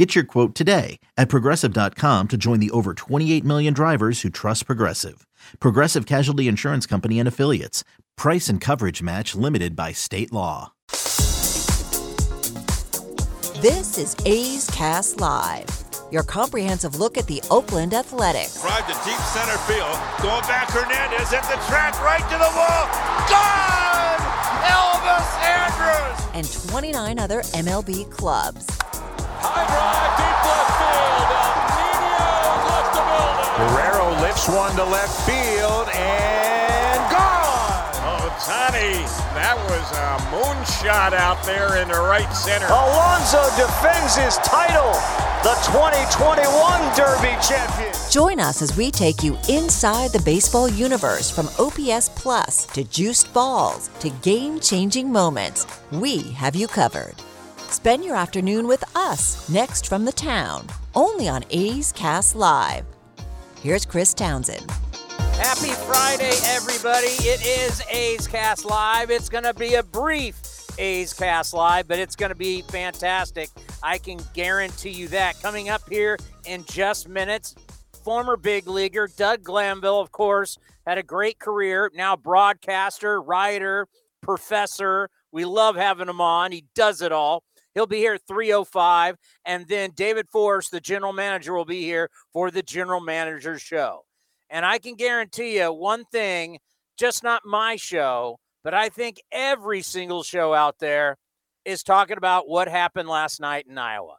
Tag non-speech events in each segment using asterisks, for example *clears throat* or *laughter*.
Get your quote today at progressive.com to join the over 28 million drivers who trust Progressive. Progressive Casualty Insurance Company and Affiliates. Price and coverage match limited by state law. This is A's Cast Live, your comprehensive look at the Oakland Athletics. Drive to deep center field. Going back, Hernandez at the track, right to the wall. Gone! Elvis Andrus! And 29 other MLB clubs. High drive, deep left field. Nino left the building. Guerrero lifts one to left field and gone. Oh, Tani, that was a moonshot out there in the right center. Alonso defends his title, the 2021 Derby champion. Join us as we take you inside the baseball universe from OPS Plus to juiced balls to game changing moments. We have you covered. Spend your afternoon with us next from the town, only on A's Cast Live. Here's Chris Townsend. Happy Friday, everybody. It is A's Cast Live. It's going to be a brief A's Cast Live, but it's going to be fantastic. I can guarantee you that. Coming up here in just minutes, former big leaguer Doug Glanville, of course, had a great career. Now, broadcaster, writer, professor. We love having him on. He does it all. He'll be here at 305. And then David Forst, the general manager, will be here for the general manager show. And I can guarantee you one thing, just not my show, but I think every single show out there is talking about what happened last night in Iowa.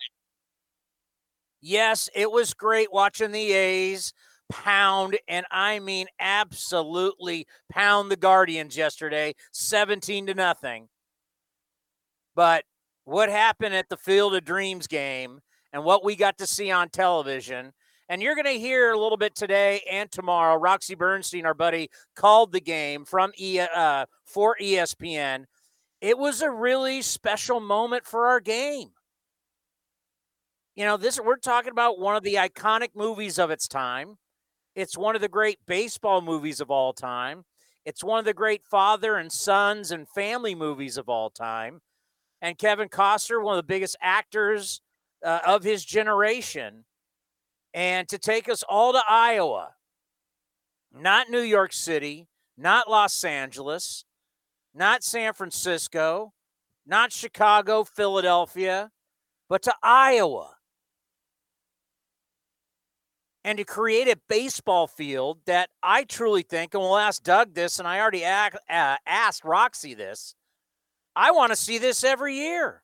Yes, it was great watching the A's pound, and I mean absolutely pound the Guardians yesterday, 17 to nothing. But what happened at the Field of Dreams game and what we got to see on television. And you're going to hear a little bit today and tomorrow. Roxy Bernstein, our buddy, called the game from e, uh, for ESPN. It was a really special moment for our game. You know, this we're talking about one of the iconic movies of its time. It's one of the great baseball movies of all time. It's one of the great father and sons and family movies of all time and Kevin Costner, one of the biggest actors uh, of his generation, and to take us all to Iowa, not New York City, not Los Angeles, not San Francisco, not Chicago, Philadelphia, but to Iowa. And to create a baseball field that I truly think, and we'll ask Doug this, and I already uh, asked Roxy this I want to see this every year.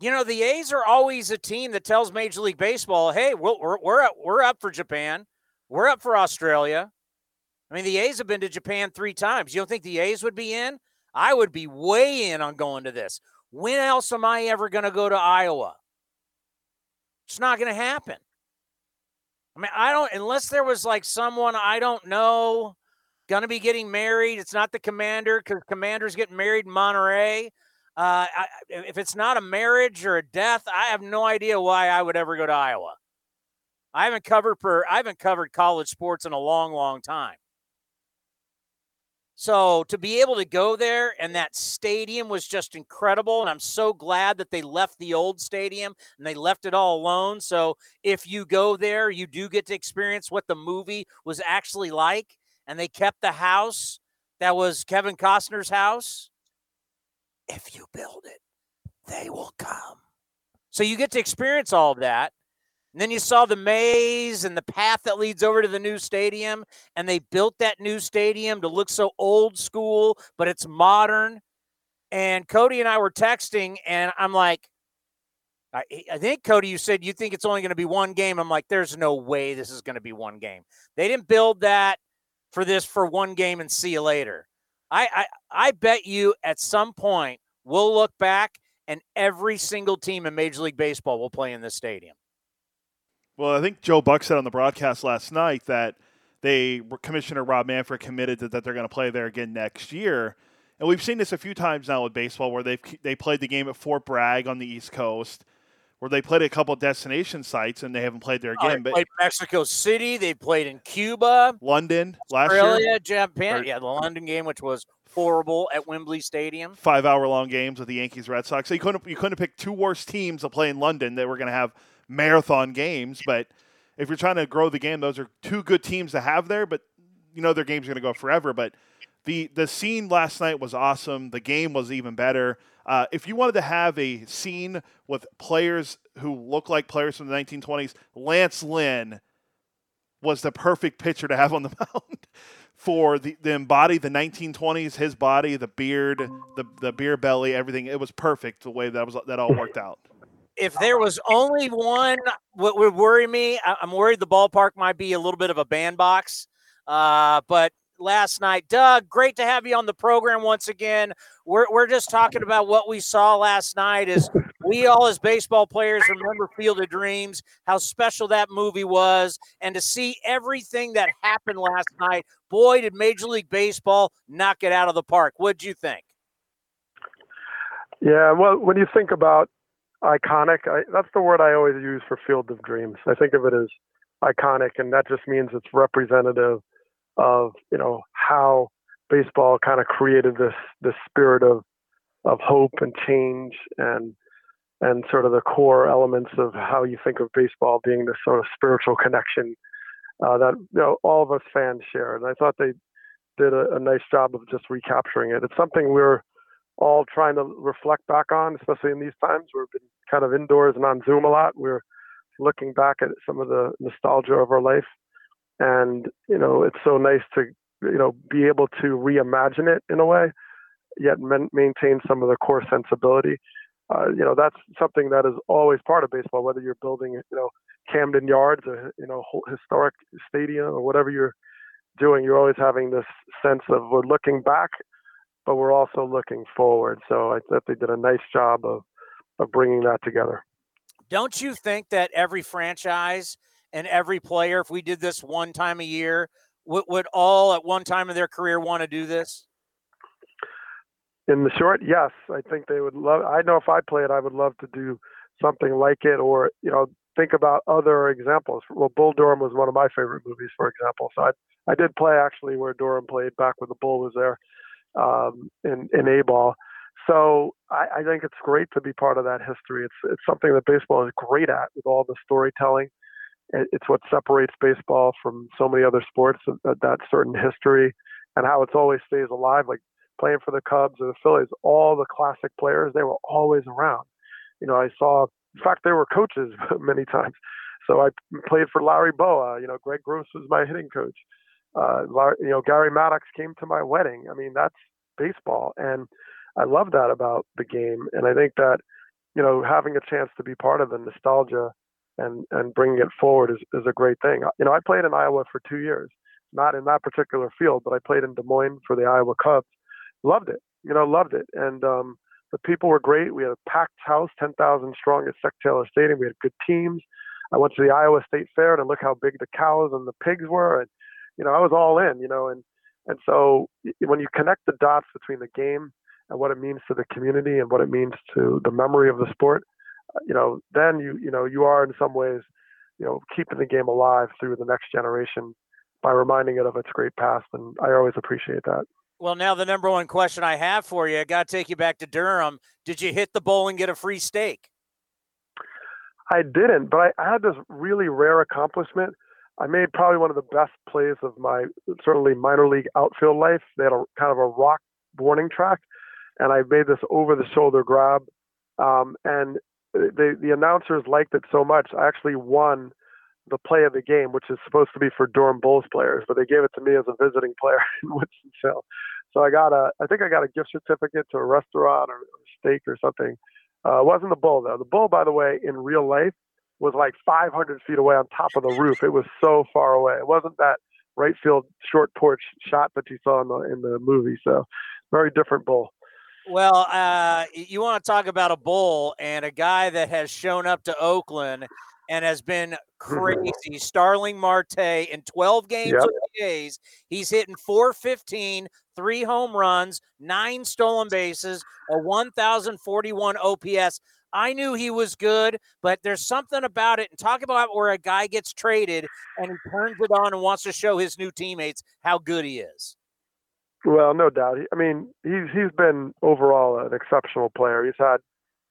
You know, the A's are always a team that tells Major League Baseball, "Hey, we're we're up, we're up for Japan. We're up for Australia." I mean, the A's have been to Japan three times. You don't think the A's would be in? I would be way in on going to this. When else am I ever going to go to Iowa? It's not going to happen. I mean, I don't unless there was like someone I don't know going to be getting married. It's not the commander because commanders getting married in Monterey. Uh, I, if it's not a marriage or a death, I have no idea why I would ever go to Iowa. I haven't covered for I haven't covered college sports in a long, long time. So to be able to go there and that stadium was just incredible. And I'm so glad that they left the old stadium and they left it all alone. So if you go there, you do get to experience what the movie was actually like and they kept the house that was Kevin Costner's house, if you build it, they will come. So you get to experience all of that. And then you saw the maze and the path that leads over to the new stadium. And they built that new stadium to look so old school, but it's modern. And Cody and I were texting, and I'm like, I, I think, Cody, you said you think it's only going to be one game. I'm like, there's no way this is going to be one game. They didn't build that for this for one game and see you later. I, I I bet you at some point we'll look back and every single team in Major League Baseball will play in this stadium. Well, I think Joe Buck said on the broadcast last night that they Commissioner Rob Manfred committed that, that they're going to play there again next year. And we've seen this a few times now with baseball, where they've they played the game at Fort Bragg on the East Coast, where they played a couple destination sites and they haven't played there again. Oh, but played Mexico City, they played in Cuba, London Australia, last year, Japan. yeah, the London game, which was horrible at Wembley Stadium. Five hour long games with the Yankees Red Sox. So you couldn't you couldn't picked two worse teams to play in London that were going to have marathon games. But if you're trying to grow the game, those are two good teams to have there. But you know their game's going to go forever. But the the scene last night was awesome. The game was even better. Uh, if you wanted to have a scene with players who look like players from the 1920s, Lance Lynn was the perfect pitcher to have on the *laughs* mound for the, the embody the 1920s, his body, the beard, the the beer belly, everything. It was perfect the way that was that all worked out. If there was only one, what would worry me, I'm worried the ballpark might be a little bit of a bandbox. Uh, but last night. Doug, great to have you on the program once again. We're, we're just talking about what we saw last night is we all as baseball players remember Field of Dreams, how special that movie was, and to see everything that happened last night. Boy, did Major League Baseball knock it out of the park. What'd you think? Yeah, well, when you think about iconic, I, that's the word I always use for Field of Dreams. I think of it as iconic, and that just means it's representative – of you know how baseball kind of created this this spirit of of hope and change and and sort of the core elements of how you think of baseball being this sort of spiritual connection uh, that you know all of us fans share. And I thought they did a, a nice job of just recapturing it. It's something we're all trying to reflect back on, especially in these times. We've been kind of indoors and on Zoom a lot. We're looking back at some of the nostalgia of our life and you know it's so nice to you know be able to reimagine it in a way yet maintain some of the core sensibility. Uh, you know that's something that is always part of baseball whether you're building you know camden yards or you know historic stadium or whatever you're doing you're always having this sense of we're looking back but we're also looking forward. So i thought they did a nice job of of bringing that together. Don't you think that every franchise and every player, if we did this one time a year, would, would all at one time of their career want to do this? In the short, yes. I think they would love. I know if I played, I would love to do something like it, or you know, think about other examples. Well, Bull Durham was one of my favorite movies, for example. So I I did play actually where Durham played back when the Bull was there um, in in A ball. So I, I think it's great to be part of that history. It's it's something that baseball is great at with all the storytelling it's what separates baseball from so many other sports that, that certain history and how it's always stays alive like playing for the cubs or the phillies all the classic players they were always around. You know i saw in fact they were coaches *laughs* many times. So i played for larry Bowa. you know greg gross was my hitting coach. Uh, you know gary maddox came to my wedding. I mean that's baseball and i love that about the game. And i think that you know having a chance to be part of the nostalgia and and bringing it forward is, is a great thing. You know, I played in Iowa for two years, not in that particular field, but I played in Des Moines for the Iowa Cubs. Loved it, you know, loved it, and um, the people were great. We had a packed house, 10,000 strong at Sec Taylor Stadium. We had good teams. I went to the Iowa State Fair to look how big the cows and the pigs were, and you know, I was all in, you know, and and so when you connect the dots between the game and what it means to the community and what it means to the memory of the sport, you know, then you you know you are in some ways, you know, keeping the game alive through the next generation by reminding it of its great past, and I always appreciate that. Well, now the number one question I have for you, I got to take you back to Durham. Did you hit the bowl and get a free steak? I didn't, but I, I had this really rare accomplishment. I made probably one of the best plays of my certainly minor league outfield life. They had a kind of a rock warning track, and I made this over the shoulder grab. Um, and the the announcers liked it so much. I actually won the play of the game, which is supposed to be for Durham Bulls players, but they gave it to me as a visiting player in Winston Salem. So I got a, I think I got a gift certificate to a restaurant or, or steak or something. Uh, it wasn't the bull though. The bull, by the way, in real life was like 500 feet away on top of the roof. It was so far away. It wasn't that right field short porch shot that you saw in the in the movie. So very different bull. Well, uh, you want to talk about a bull and a guy that has shown up to Oakland and has been crazy. Starling Marte in 12 games Yep. with the A's, he's hitting 415, three home runs, nine stolen bases, a 1,041 OPS. I knew he was good, but there's something about it. And talk about where a guy gets traded and he turns it on and wants to show his new teammates how good he is. Well, no doubt. I mean, he's he's been overall an exceptional player. He's had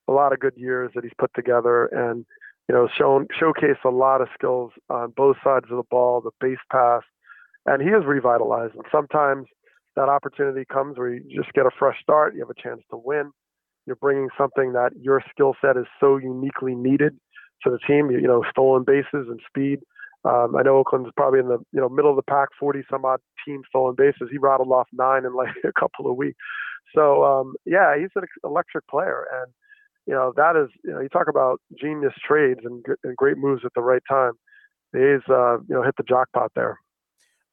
a lot of good years that he's put together, and you know, shown showcased a lot of skills on both sides of the ball, the base pass, and he is revitalized. And sometimes that opportunity comes where you just get a fresh start. You have a chance to win. You're bringing something that your skill set is so uniquely needed to the team. You, you know, stolen bases and speed. Um, I know Oakland's probably in the you know middle of the pack, 40 some odd team stolen bases. He rattled off nine in like *laughs* a couple of weeks. So um, yeah, he's an electric player, and you know that is you know you talk about genius trades and, and great moves at the right time. He's uh, you know hit the jackpot there.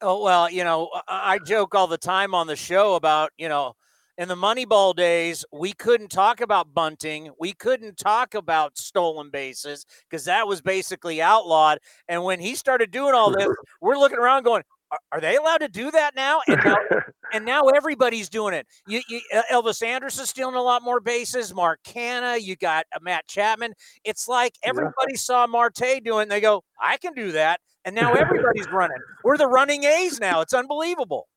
Oh well, you know, I joke all the time on the show about you know, in the Moneyball days, we couldn't talk about bunting, we couldn't talk about stolen bases because that was basically outlawed. And when he started doing all this, *laughs* we're looking around going, "Are, are they allowed to do that now?" And now, *laughs* and now everybody's doing it. You, you, Elvis Andrus's stealing a lot more bases. Mark Canha, you got uh, Matt Chapman. It's like Yeah. everybody saw Marte doing. it, They go, "I can do that." And now *laughs* everybody's running. We're the running A's now. It's unbelievable.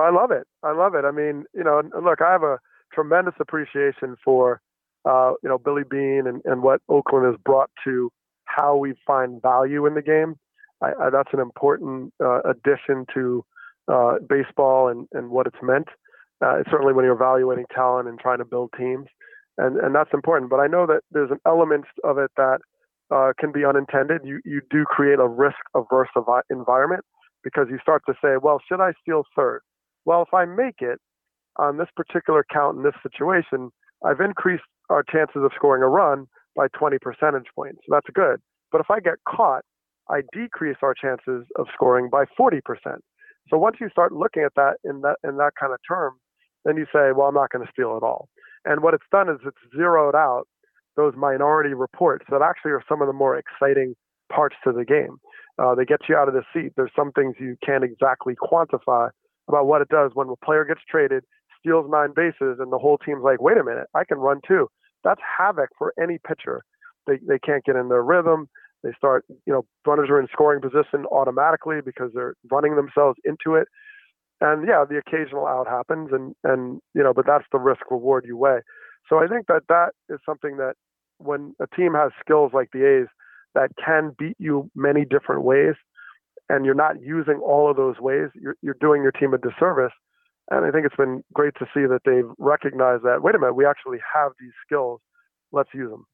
I love it. I love it. I mean, you know, look, I have a tremendous appreciation for, uh, you know, Billy Beane and, and what Oakland has brought to how we find value in the game. I, I, that's an important uh, addition to uh, baseball and, and what it's meant. Uh, certainly when you're evaluating talent and trying to build teams, and and that's important. But I know that there's an element of it that uh, can be unintended. You you do create a risk averse environment because you start to say, well, should I steal third? Well, if I make it on this particular count in this situation, I've increased our chances of scoring a run by 20 percentage points. So that's good. But if I get caught, I decrease our chances of scoring by 40%. So once you start looking at that in that in that kind of term, then you say, well, I'm not going to steal at all. And what it's done is it's zeroed out those minority reports that actually are some of the more exciting parts to the game. Uh, they get you out of the seat. There's some things you can't exactly quantify about what it does when a player gets traded, steals nine bases, and the whole team's like, wait a minute, I can run too. That's havoc for any pitcher. They, they can't get in their rhythm. They start, you know, runners are in scoring position automatically because they're running themselves into it. And yeah, the occasional out happens, and and you know, but that's the risk reward you weigh. So I think that that is something that when a team has skills like the A's that can beat you many different ways, and you're not using all of those ways, you're you're doing your team a disservice. And I think it's been great to see that they've recognized that. Wait a minute, we actually have these skills. Let's use them.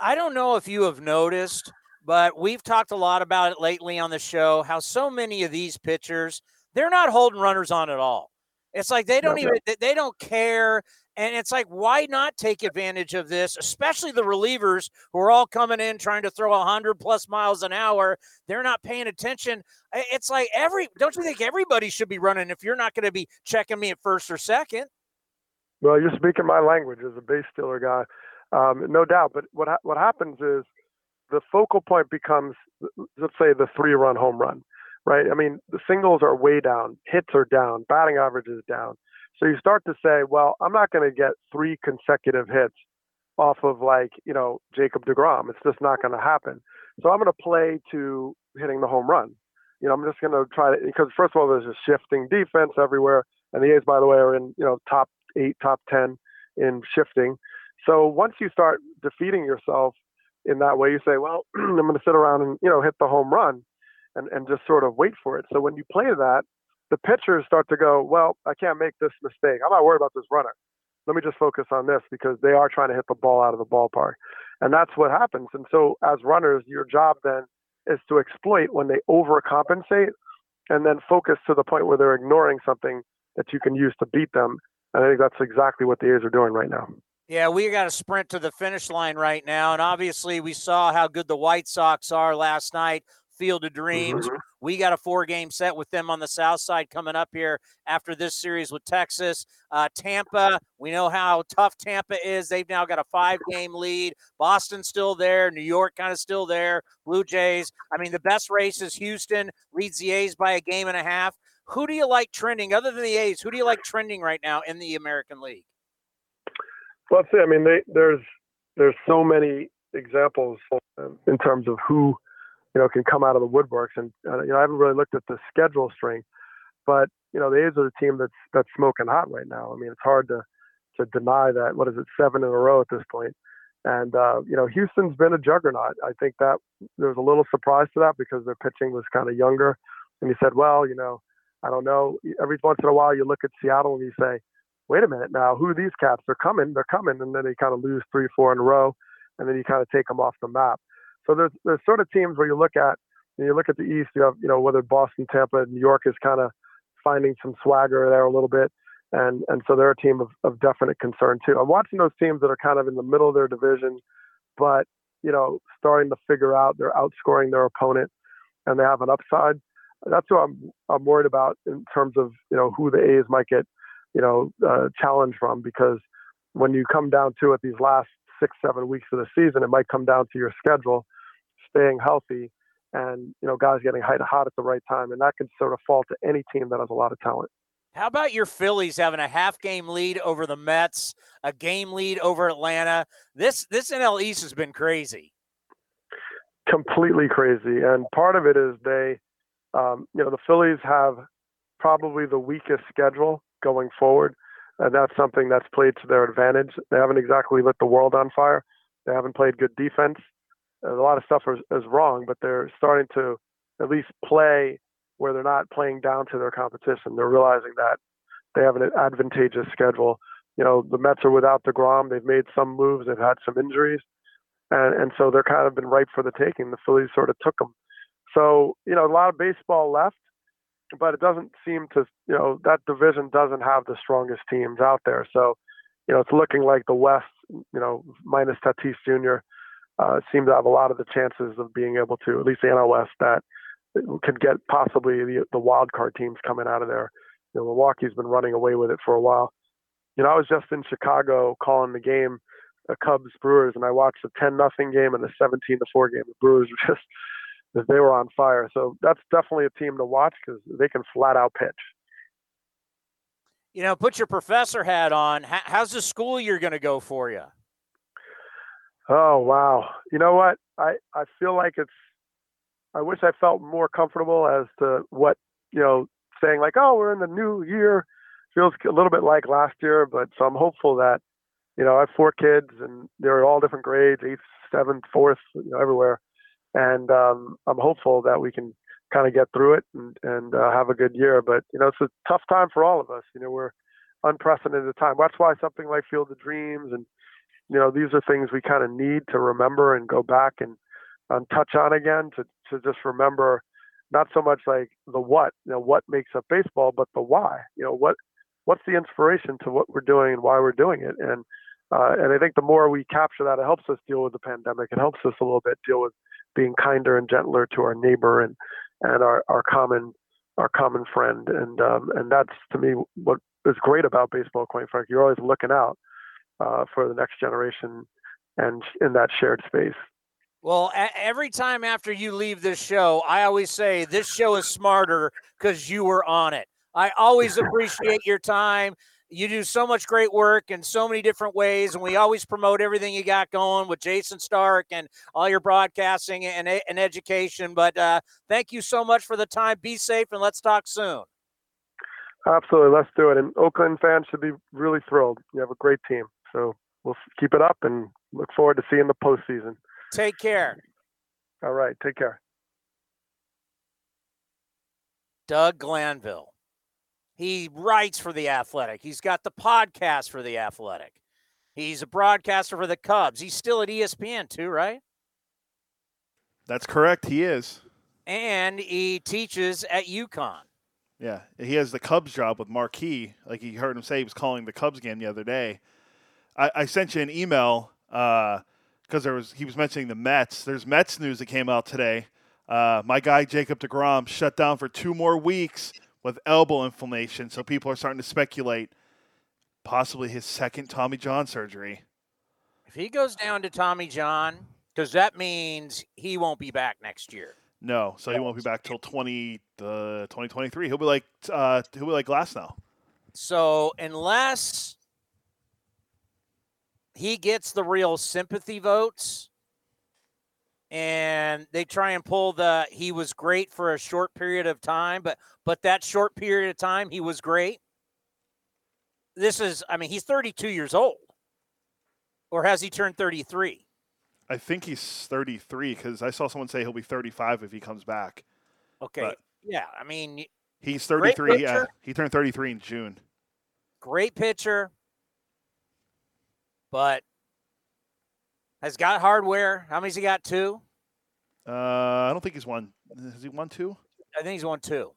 I don't know if you have noticed, but we've talked a lot about it lately on the show how so many of these pitchers, they're not holding runners on at all. It's like they don't even they don't care and it's like why not take advantage of this, especially the relievers who are all coming in trying to throw 100 plus miles an hour. They're not paying attention. It's like every don't you think everybody should be running if you're not going to be checking me at first or second? Well, you're speaking my language as a base stealer guy, um, no doubt. But what ha- what happens is the focal point becomes, let's say, the three-run home run, right? I mean, the singles are way down, hits are down, batting average is down. So you start to say, well, I'm not going to get three consecutive hits off of like you know Jacob Degrom. It's just not going to happen. So I'm going to play to hitting the home run. You know, I'm just going to try to because first of all, there's a shifting defense everywhere, and the A's, by the way, are in you know top eight, top ten in shifting. So once you start defeating yourself in that way, you say, well, *clears throat* I'm going to sit around and you know hit the home run, and and just sort of wait for it. So when you play that, the pitchers start to go, well, I can't make this mistake. I'm not worried about this runner. Let me just focus on this because they are trying to hit the ball out of the ballpark, and that's what happens. And so as runners, your job then is to exploit when they overcompensate, and then focus to the point where they're ignoring something that you can use to beat them. And I think that's exactly what the A's are doing right now. Yeah, we got to sprint to the finish line right now. And obviously, we saw how good the White Sox are last night. Field of Dreams. Mm-hmm. We got a four game set with them on the south side coming up here after this series with Texas. Uh, Tampa, we know how tough Tampa is. They've now got a five game lead. Boston's still there. New York kind of still there. Blue Jays. I mean, the best race is Houston, leads the A's by a game and a half. Who do you like trending other than the A's? Who do you like trending right now in the American League? Well, let's see. I mean, they, there's there's so many examples in terms of who you know can come out of the woodworks, and uh, you know I haven't really looked at the schedule strength, but you know the A's are the team that's that's smoking hot right now. I mean, it's hard to to deny that. What is it, seven in a row at this point? And uh, you know, Houston's been a juggernaut. I think that there was a little surprise to that because their pitching was kind of younger. And you said, well, you know, I don't know. Every once in a while, you look at Seattle and you say, wait a minute now, who are these cats? They're coming, they're coming, and then they kind of lose three, four in a row, and then you kind of take them off the map. So there's there's sort of teams where you look at you look at the East, you have you know whether Boston, Tampa, New York is kind of finding some swagger there a little bit, and and so they're a team of, of definite concern too. I'm watching those teams that are kind of in the middle of their division, but you know starting to figure out they're outscoring their opponent, and they have an upside. That's what I'm I'm worried about in terms of you know who the A's might get you know, uh, challenge from because when you come down to it these last six, seven weeks of the season, it might come down to your schedule, staying healthy, and you know, guys getting hot, hot at the right time, and that can sort of fall to any team that has a lot of talent. How about your Phillies having a half game lead over the Mets, a game lead over Atlanta? This this NL East has been crazy. Completely crazy, and part of it is they, um, you know, the Phillies have probably the weakest schedule going forward. And that's something that's played to their advantage. They haven't exactly lit the world on fire. They haven't played good defense. A lot of stuff is, is wrong, but they're starting to at least play where they're not playing down to their competition. They're realizing that they have an advantageous schedule. You know, the Mets are without DeGrom. They've made some moves. They've had some injuries. And, and so they're kind of been ripe for the taking. The Phillies sort of took them. So, you know, a lot of baseball left but it doesn't seem to, you know, that division doesn't have the strongest teams out there. So, you know, it's looking like the West, you know, minus Tatis Jr. Uh, seem to have a lot of the chances of being able to, at least the NL West, that could get possibly the, the wild card teams coming out of there. You know, Milwaukee's been running away with it for a while. You know, I was just in Chicago calling the game, the Cubs Brewers, and I watched a 10 nothing game and a 17 to 4 game. The Brewers *laughs* were just they were on fire. So that's definitely a team to watch because they can flat out pitch. You know, put your professor hat on. How's the school year going to go for you? Oh wow! You know what? I I feel like it's. I wish I felt more comfortable as to what you know, saying like, "Oh, we're in the new year." Feels a little bit like last year, but so I'm hopeful that, you know, I have four kids and they're all different grades, eighth, seventh, fourth, you know, everywhere and um, I'm hopeful that we can kind of get through it and, and uh, have a good year. But you know, it's a tough time for all of us. You know, we're unprecedented time. That's why something like Field of Dreams and you know these are things we kind of need to remember and go back and touch on again to to just remember not so much like the what you know what makes up baseball, but the why. You know what what's the inspiration to what we're doing and why we're doing it and uh, and I think the more we capture that, it helps us deal with the pandemic. It helps us a little bit deal with being kinder and gentler to our neighbor and and our, our common our common friend. And um, and that's to me what is great about baseball. Quite frankly, you're always looking out uh, for the next generation and in that shared space. Well, every time after you leave this show, I always say this show is smarter because you were on it. I always *laughs* appreciate your time you do so much great work in so many different ways, and we always promote everything you got going with Jayson Stark and all your broadcasting and, and education. But uh, thank you so much for the time. Be safe, and let's talk soon. Absolutely, let's do it. And Oakland fans should be really thrilled. You have a great team, so we'll keep it up and look forward to seeing the postseason. Take care. All right, take care. Doug Glanville. He writes for The Athletic. He's got the podcast for The Athletic. He's a broadcaster for the Cubs. He's still at ESPN too, right? That's correct. He is. And he teaches at UConn. Yeah, he has the Cubs job with Marquee. Like you heard him say, he was calling the Cubs game the other day. I, I sent you an email because uh, there was he was mentioning the Mets. There's Mets news that came out today. Uh, my guy Jacob DeGrom shut down for two more weeks with elbow inflammation, so people are starting to speculate possibly his second Tommy John surgery. If he goes down to Tommy John, because that means he won't be back next year. No, so he won't be back till 20, uh, 2023. He'll be like uh, he'll be like Glasnow. So unless he gets the real sympathy votes and they try and pull the he was great for a short period of time, but but that short period of time he was great. This is I mean, he's 32 years old. Or has he turned 33? I think he's 33 because I saw someone say he'll be 35 if he comes back. Okay. But- yeah, I mean, He's 33. Yeah, he turned 33 in June. great pitcher, but has got hardware. How many's he got? Two? Uh, I don't think he's won. Has he won two? I think he's won two.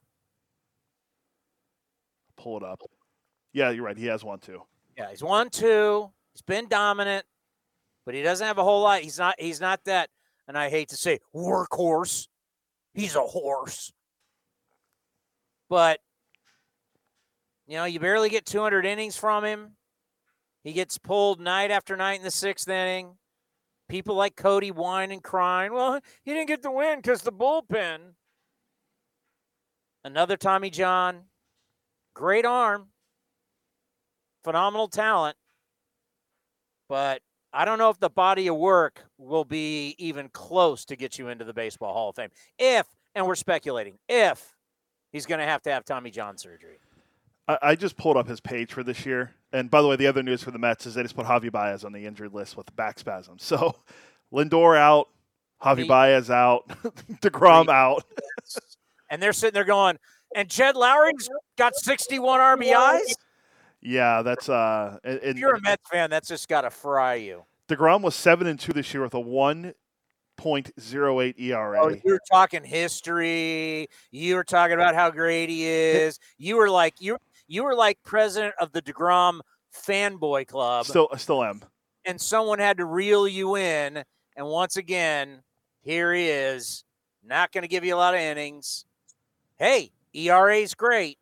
Pull it up. Yeah, you're right. He has one two. Yeah, he's won two. He's been dominant, but he doesn't have a whole lot. He's not. He's not that. And I hate to say workhorse. He's a horse. But you know, you barely get 200 innings from him. He gets pulled night after night in the sixth inning. People like Cody whine and crying. Well, he didn't get the win because the bullpen. Another Tommy John. Great arm. Phenomenal talent. But I don't know if the body of work will be even close to get you into the Baseball Hall of Fame. If, and we're speculating, if he's going to have to have Tommy John surgery. I, I just pulled up his page for this year. And by the way, the other news for the Mets is they just put Javi Baez on the injured list with back spasms. So *laughs* Lindor out, Javi He- Baez out, *laughs* Degrom out. *laughs* And they're sitting there going, and Jed Lowrie's got 61 RBIs? Yeah, that's uh. And, and If you're a Mets fan, that's just got to fry you. Degrom was seven and two this year with a one point zero eight ERA. Oh, you were talking history. You were talking about how great he is. You were like you you were like president of the Degrom fanboy club, Still, I still am. and someone had to reel you in. And once again, here he is, not going to give you a lot of innings. Hey, ERA's great,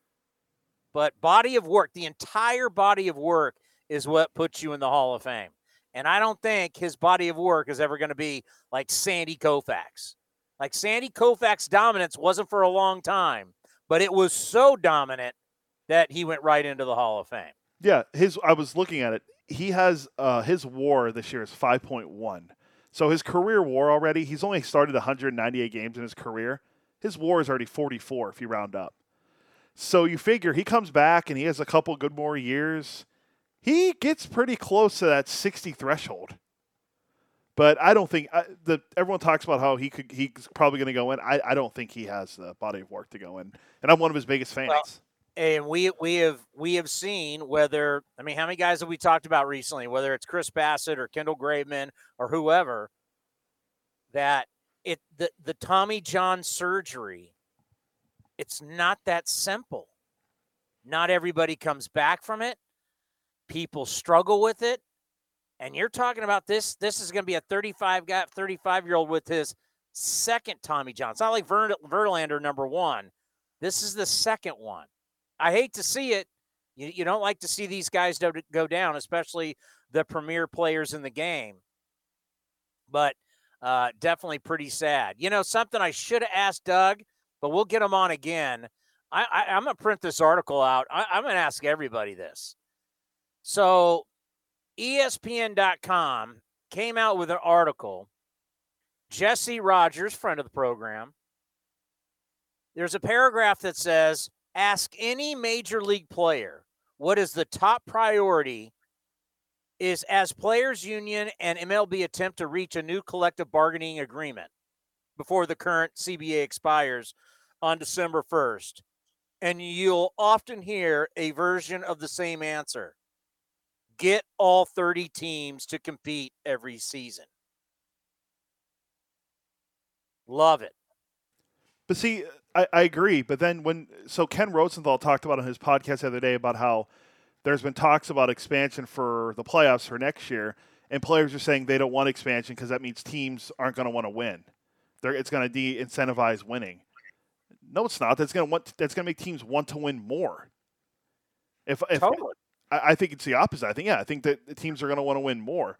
but body of work, the entire body of work is what puts you in the Hall of Fame. And I don't think his body of work is ever going to be like Sandy Koufax. Like Sandy Koufax dominance wasn't for a long time, but it was so dominant that he went right into the Hall of Fame. Yeah, his. I was looking at it. He has uh, his WAR this year is five point one. So his career WAR already. He's only started 198 games in his career. His WAR is already 44 if you round up. So you figure he comes back and he has a couple good more years. He gets pretty close to that 60 threshold. But I don't think I, the everyone talks about how he could he's probably going to go in. I, I don't think he has the body of work to go in, and I'm one of his biggest fans. Well, and we we have we have seen whether I mean how many guys have we talked about recently, whether it's Chris Bassitt or Kendall Graveman or whoever, that it the the Tommy John surgery, it's not that simple. Not everybody comes back from it. People struggle with it. And you're talking about this. This is going to be a 35 guy, 35 year old with his second Tommy John. It's not like Verd- Verlander number one. This is the second one. I hate to see it. You, you don't like to see these guys go, down, especially the premier players in the game. But uh, definitely pretty sad. You know, something I should have asked Doug, but we'll get him on again. I, I, I'm going to print this article out. I, I'm going to ask everybody this. So, ESPN.com came out with an article. Jesse Rogers, friend of the program, there's a paragraph that says ask any major league player what is the top priority is as players union and MLB attempt to reach a new collective bargaining agreement before the current CBA expires on December 1st. And you'll often hear a version of the same answer. Get all 30 teams to compete every season. Love it. But see, uh, I, I agree. But then when so Ken Rosenthal talked about on his podcast the other day about how there's been talks about expansion for the playoffs for next year, and players are saying they don't want expansion because that means teams aren't going to want to win. They're, it's going to de-incentivize winning. No, it's not. That's going to want. That's going to make teams want to win more. If, if Totally. I, I think it's the opposite. I think yeah, I think that the teams are going to want to win more.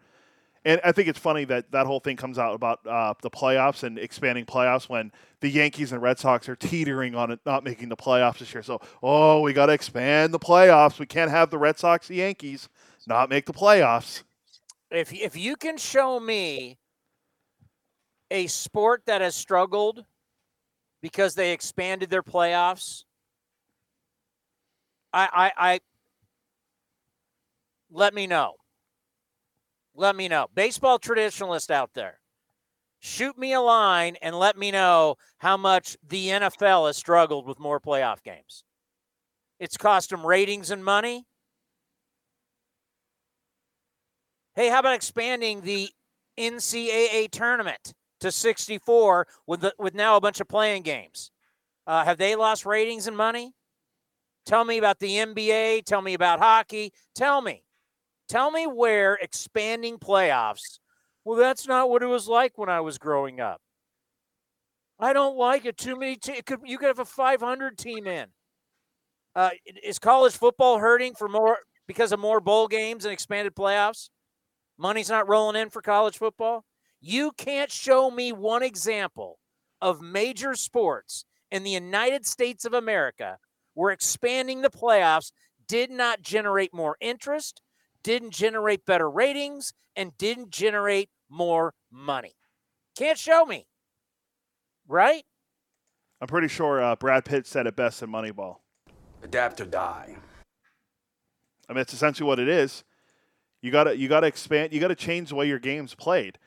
And I think it's funny that that whole thing comes out about uh, the playoffs and expanding playoffs when the Yankees and Red Sox are teetering on it not making the playoffs this year. So, oh, we got to expand the playoffs. We can't have the Red Sox, the Yankees, not make the playoffs. If if you can show me a sport that has struggled because they expanded their playoffs, I I, I let me know. Let me know. Baseball traditionalist out there. Shoot me a line and let me know how much the NFL has struggled with more playoff games. It's cost them ratings and money. Hey, how about expanding the NCAA tournament to 64 with the, with now a bunch of playing games? Uh, have they lost ratings and money? Tell me about the NBA. Tell me about hockey. Tell me. Tell me where expanding playoffs. Well, that's not what it was like when I was growing up. I don't like it. Too many. Te- it could, you could have a 500 team in. Uh, is college football hurting for more because of more bowl games and expanded playoffs? Money's not rolling in for college football. You can't show me one example of major sports in the United States of America where expanding the playoffs did not generate more interest, didn't generate better ratings, and didn't generate more money. Can't show me. Right? I'm pretty sure uh, Brad Pitt said it best in Moneyball. Adapt or die. I mean, it's essentially what it is. You gotta you gotta expand. You gotta change the way your game's played.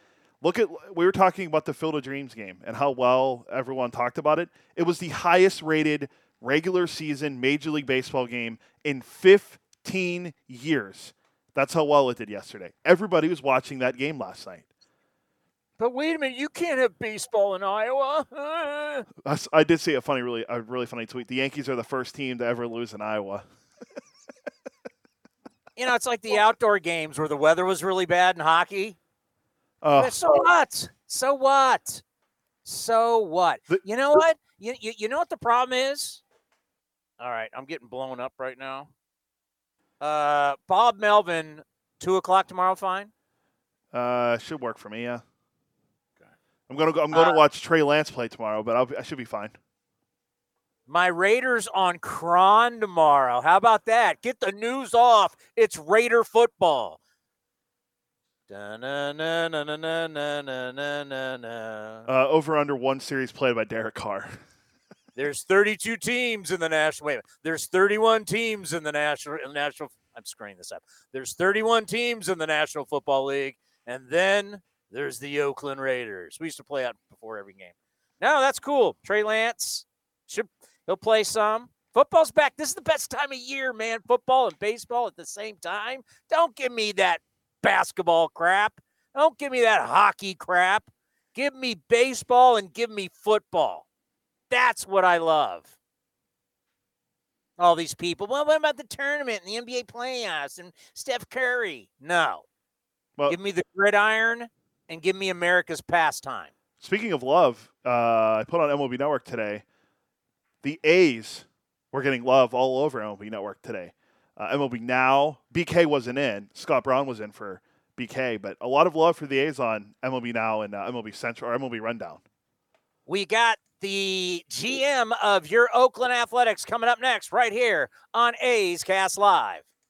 Look at we were talking about the Field of Dreams game and how well everyone talked about it. It was the highest rated regular season Major League Baseball game in 15 years. That's how well it did yesterday. Everybody was watching that game last night. But wait a minute, you can't have baseball in Iowa. *laughs* I did see a funny, really, a really funny tweet. The Yankees are the first team to ever lose in Iowa. *laughs* you know, it's like the outdoor games where the weather was really bad in hockey. But so what? So what? So what? The- you know what? You, you you know what the problem is? All right, I'm getting blown up right now. Uh, Bob Melvin, two o'clock tomorrow. Fine. Uh, should work for me. Yeah. Okay. I'm gonna go, I'm gonna uh, watch Trey Lance play tomorrow, but I'll, I should be fine. My Raiders on KRON tomorrow. How about that? Get the news off. It's Raider football. Uh, over under one series played by Derek Carr. *laughs* There's 32 teams in the national. Wait, there's 31 teams in the national. in the National. I'm screwing this up. There's 31 teams in the National Football League, and then there's the Oakland Raiders. We used to play out before every game. No, that's cool. Trey Lance should he'll play some. Football's back. This is the best time of year, man. Football and baseball at the same time. Don't give me that basketball crap. Don't give me that hockey crap. Give me baseball and give me football. That's what I love. All these people. Well, what about the tournament and the NBA playoffs and Steph Curry? No. Well- give me the gridiron and give me America's pastime. Speaking of love, uh, I put on MLB Network today. The A's were getting love all over MLB Network today. Uh, MLB Now, BK wasn't in. Scott Braun was in for BK, but a lot of love for the A's on MLB Now and uh, MLB Central or MLB Rundown. We got the GM of your Oakland Athletics coming up next, right here on A's Cast Live.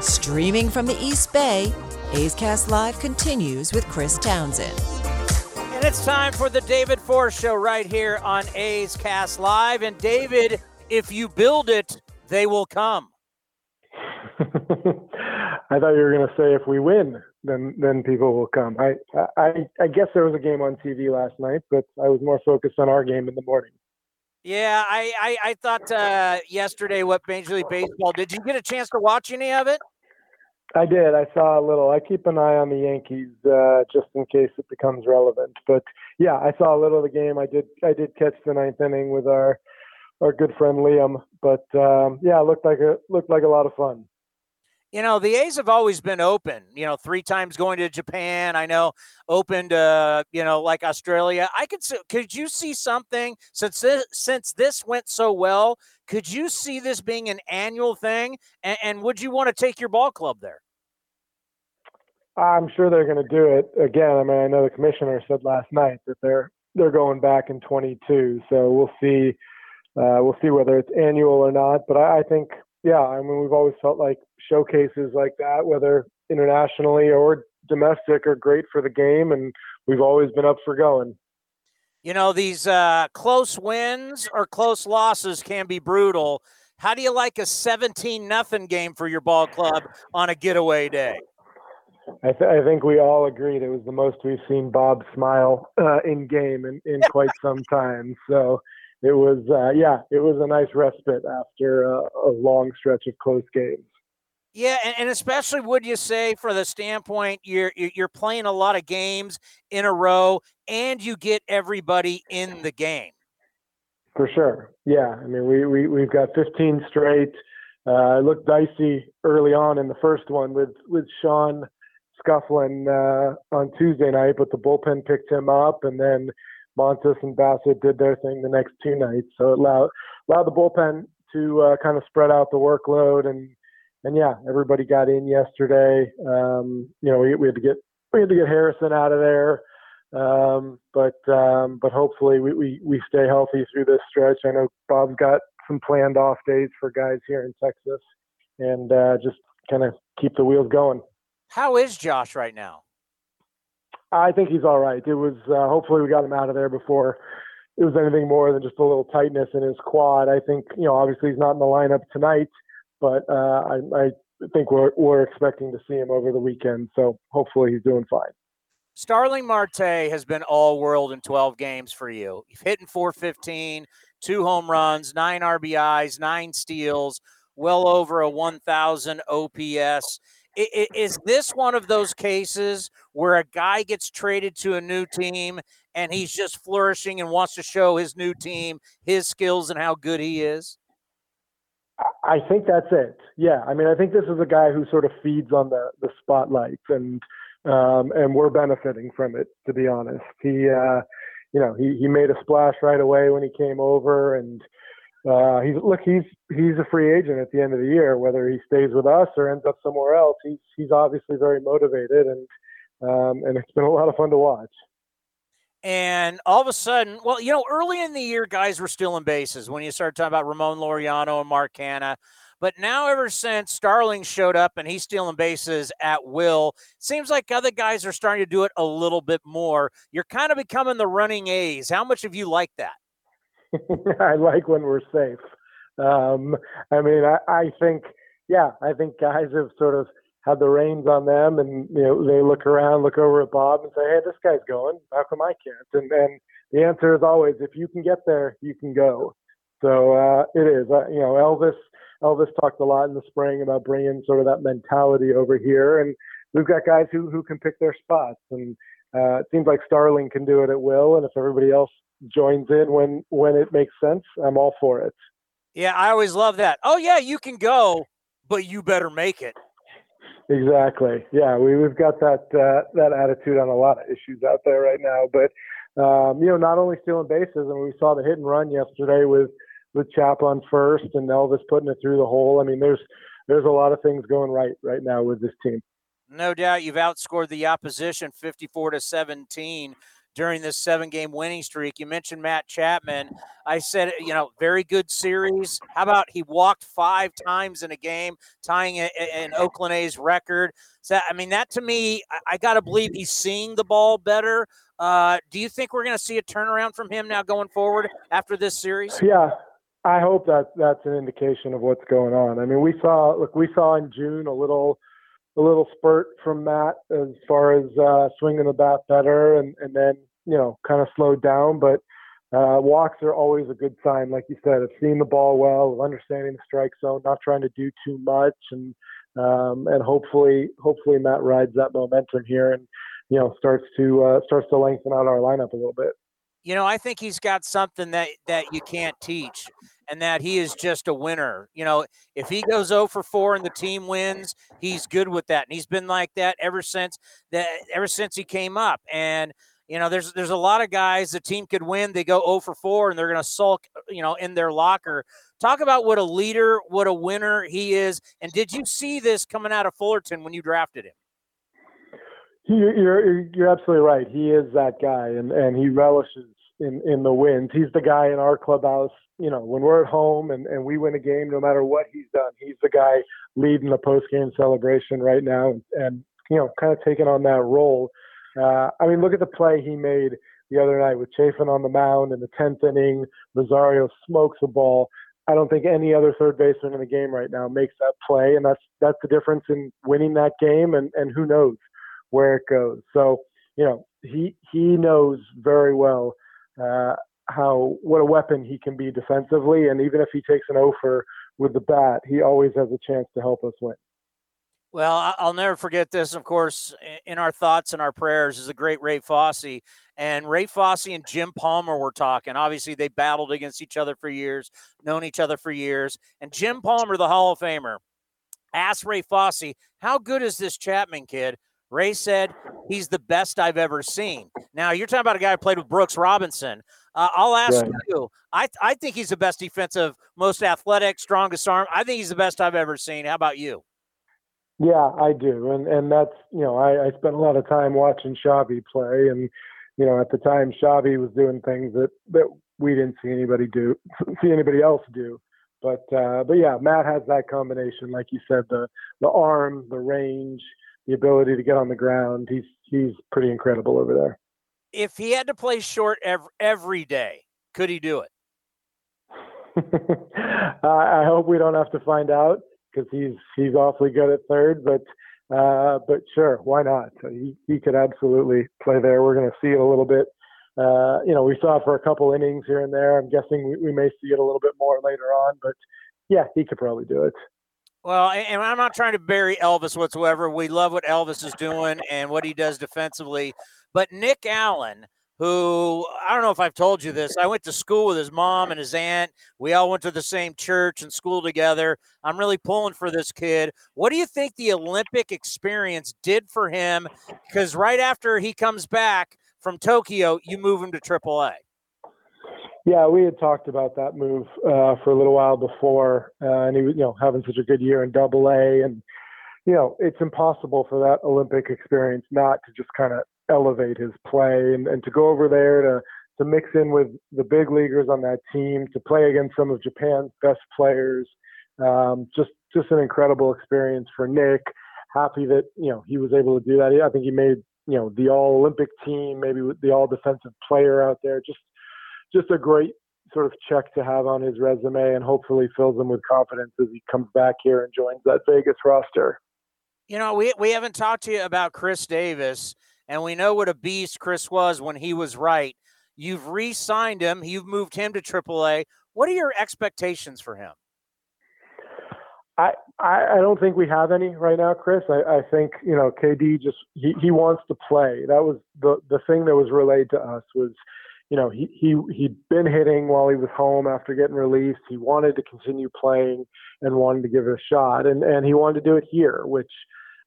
Streaming from the East Bay, A's Cast Live continues with Chris Townsend. And it's time for the David Forst Show right here on A's Cast Live. And David, if you build it, they will come. *laughs* I thought you were going to say if we win, then then people will come. I I I guess there was a game on TV last night, but I was more focused on our game in the morning. Yeah, I I, I thought uh, yesterday what Major League Baseball. Did you get a chance to watch any of it? I did. I saw a little. I keep an eye on the Yankees uh, just in case it becomes relevant. But yeah, I saw a little of the game. I did. I did catch the ninth inning with our our good friend Liam. But um, yeah, it looked like a looked like a lot of fun. You know, the A's have always been open. You know, three times going to Japan. I know opened, uh, you know, like Australia. I could. Could you see something since this since this went so well? Could you see this being an annual thing? And, and would you want to take your ball club there? I'm sure they're going to do it again. I mean, I know the commissioner said last night that they're they're going back in 22. So we'll see. Uh, we'll see whether it's annual or not. But I, I think, yeah, I mean, we've always felt like showcases like that, whether internationally or domestic, are great for the game, and we've always been up for going. You know, these uh, close wins or close losses can be brutal. How do you like a 17 nothing game for your ball club on a getaway day? I, th- I, think we all agreed it was the most we've seen Bob smile uh, in game in, in quite some time. So it was, uh, yeah, it was a nice respite after a, a long stretch of close games. Yeah, and, and, especially would you say for the standpoint you're you're playing a lot of games in a row, and you get everybody in the game. For sure, yeah. I mean, we we we've got 15 straight. Uh, it looked dicey early on in the first one with with Sean scuffling uh, on Tuesday night, but the bullpen picked him up, and then Montas and Bassitt did their thing the next two nights. So it allowed allowed the bullpen to uh, kind of spread out the workload, and and yeah, everybody got in yesterday. Um, you know, we, we had to get we had to get Harrison out of there. Um, but um, but hopefully we, we, we stay healthy through this stretch. I know Bob's got some planned off days for guys here in Texas, and uh, just kind of keep the wheels going. How is Josh right now? I think he's all right. It was uh, hopefully we got him out of there before it was anything more than just a little tightness in his quad. I think you know obviously he's not in the lineup tonight, but uh, I, I think we're we're expecting to see him over the weekend. So hopefully he's doing fine. Starling Marte has been all world in 12 games for you. You've hit 415, two home runs, nine RBIs, nine steals, well over a 1,000 OPS is this one of those cases where a guy gets traded to a new team and he's just flourishing and wants to show his new team his skills and how good he is? I think that's it. Yeah, I mean, I think this is a guy who sort of feeds on the the spotlight, and um, and we're benefiting from it. To be honest, he, uh, you know, he he made a splash right away when he came over, and uh, he's look, he's he's a free agent at the end of the year. Whether he stays with us or ends up somewhere else, he's he's obviously very motivated, and um, and it's been a lot of fun to watch. And all of a sudden, well, you know, early in the year, guys were stealing bases when you started talking about Ramon Laureano and Mark Canha. But now, ever since Starling showed up and he's stealing bases at will, seems like other guys are starting to do it a little bit more. You're kind of becoming the running A's. How much have you liked that? *laughs* I like when we're safe. Um, I mean, I, I think, yeah, I think guys have sort of had the reins on them, and you know, they look around, look over at Bob, and say, "Hey, this guy's going. How come I can't?" And and the answer is always, if you can get there, you can go. So uh, it is. Uh, you know, Elvis. Elvis talked a lot in the spring about bringing sort of that mentality over here, and we've got guys who who can pick their spots, and uh, it seems like Starling can do it at will, and if everybody else joins in when when it makes sense, I'm all for it. Yeah, I always love that. Oh yeah, you can go, but you better make it. Exactly. Yeah, we we've got that uh, that attitude on a lot of issues out there right now. But um, you know, not only stealing bases, and we saw the hit and run yesterday with with Chap on first and Elvis putting it through the hole. I mean, there's there's a lot of things going right right now with this team. No doubt, you've outscored the opposition 54 to 17 during this seven game winning streak. You mentioned Matt Chapman. I said, you know, very good series. How about he walked five times in a game, tying an Oakland A's record? So, I mean, that to me, I, got to believe he's seeing the ball better. Uh, do you think we're going to see a turnaround from him now going forward after this series? Yeah. I hope that that's an indication of what's going on. I mean, we saw look, we saw in June a little a little spurt from Matt as far as uh, swinging the bat better, and and then you know kind of slowed down. But uh, walks are always a good sign, like you said, of seeing the ball well, of understanding the strike zone, not trying to do too much, and um, and hopefully hopefully Matt rides that momentum here and you know starts to uh, starts to lengthen out our lineup a little bit. You know, I think he's got something that that you can't teach, and that he is just a winner. You know, if he goes 0 for 4 and the team wins, he's good with that, and he's been like that ever since that ever since he came up. And you know, there's there's a lot of guys the team could win, they go 0 for 4, and they're going to sulk, you know, in their locker. Talk about what a leader, what a winner he is. And did you see this coming out of Fullerton when you drafted him? You're you're absolutely right. He is that guy, and and he relishes in in the wins. He's the guy in our clubhouse. You know, when we're at home and and we win a game, no matter what he's done, he's the guy leading the post game celebration right now, and, and you know, kind of taking on that role. Uh, I mean, look at the play he made the other night with Chafin on the mound in the tenth inning. Rosario smokes the ball. I don't think any other third baseman in the game right now makes that play, and that's that's the difference in winning that game. And and who knows where it goes. So, you know, he he knows very well uh, how what a weapon he can be defensively, and even if he takes an offer with the bat, he always has a chance to help us win. Well, I'll never forget this. Of course, in our thoughts and our prayers is the great Ray Fosse. And Ray Fosse and Jim Palmer were talking. Obviously, they battled against each other for years, known each other for years. And Jim Palmer, the Hall of Famer, asked Ray Fosse, How good is this Chapman kid? Ray said he's the best I've ever seen. Now you're talking about a guy who played with Brooks Robinson. Uh, I'll ask yeah. you. I I think he's the best defensive, most athletic, strongest arm. I think he's the best I've ever seen. How about you? Yeah, I do, and and that's you know I, I spent a lot of time watching Chavy play, and you know at the time Chavy was doing things that that we didn't see anybody do, *laughs* see anybody else do. But uh, but yeah, Matt has that combination, like you said, the the arm, the range, the ability to get on the ground. He's he's pretty incredible over there. If he had to play short every, every day, could he do it? *laughs* I hope we don't have to find out because he's he's awfully good at third. But uh, but sure, why not? He he could absolutely play there. We're going to see it a little bit. Uh, you know, we saw it for a couple innings here and there. I'm guessing we, we may see it a little bit more later on. But yeah, he could probably do it. Well, and I'm not trying to bury Elvis whatsoever. We love what Elvis is doing and what he does defensively. But Nick Allen, who I don't know if I've told you this, I went to school with his mom and his aunt. We all went to the same church and school together. I'm really pulling for this kid. What do you think the Olympic experience did for him? Because right after he comes back from Tokyo, you move him to AAA. Yeah, we had talked about that move uh, for a little while before, uh, and he was, you know, having such a good year in Double A, and you know, it's impossible for that Olympic experience not to just kind of elevate his play and, and to go over there to to mix in with the big leaguers on that team, to play against some of Japan's best players. Um, just just an incredible experience for Nick. Happy that you know he was able to do that. I think he made you know the All Olympic team, maybe the All Defensive Player out there. Just just a great sort of check to have on his resume and hopefully fills him with confidence as he comes back here and joins that Vegas roster. You know, we, we haven't talked to you about Chris Davis, and we know what a beast Chris was when he was right. You've re signed him, you've moved him to AAA. What are your expectations for him? I, I don't think we have any right now, Chris. I, I think you know KD just he, he wants to play. That was the the thing that was relayed to us was you know, he, he, he'd been hitting while he was home after getting released. He wanted to continue playing and wanted to give it a shot. And, and he wanted to do it here, which,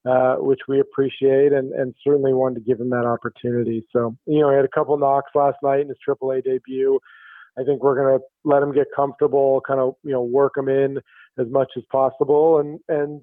uh, which we appreciate and, and certainly wanted to give him that opportunity. So, you know, he had a couple knocks last night in his AAA debut. I think we're going to let him get comfortable, kind of, you know, work him in as much as possible and, and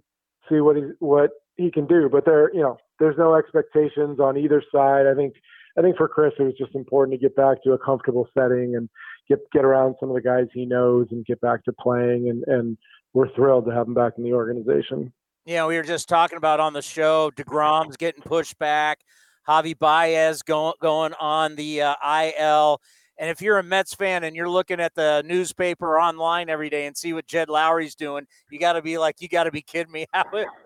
see what he, what he can do. But there, you know, there's no expectations on either side. I think, I think for Chris, it was just important to get back to a comfortable setting and get get around some of the guys he knows and get back to playing. And and we're thrilled to have him back in the organization. Yeah, we were just talking about on the show. deGrom's getting pushed back. Javi Baez going going on the uh, IL. And if you're a Mets fan and you're looking at the newspaper online every day and see what Jed Lowrie's doing, you got to be like, you got to be kidding me. *laughs* How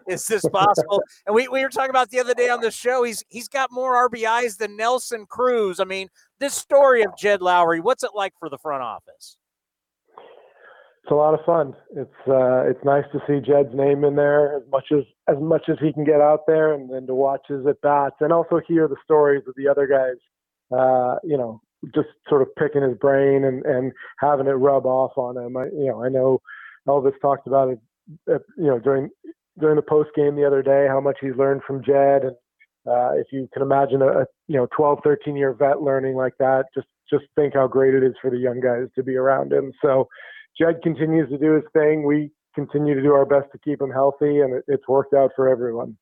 is this possible? and we, we were talking about the other day on the show. He's he's got more RBIs than Nelson Cruz. I mean, this story of Jed Lowry, what's it like for the front office? It's a lot of fun. It's uh, it's nice to see Jed's name in there as much as as much as he can get out there, and then to watch his at bats, and also hear the stories of the other guys. Uh, you know, just sort of picking his brain and and having it rub off on him. I you know I know Elvis talked about it. You know during during the post game the other day how much he's learned from Jed, and uh, if you can imagine a, a you know 12, 13 year vet learning like that, just just think how great it is for the young guys to be around him. So Jed continues to do his thing. We continue to do our best to keep him healthy, and it, it's worked out for everyone.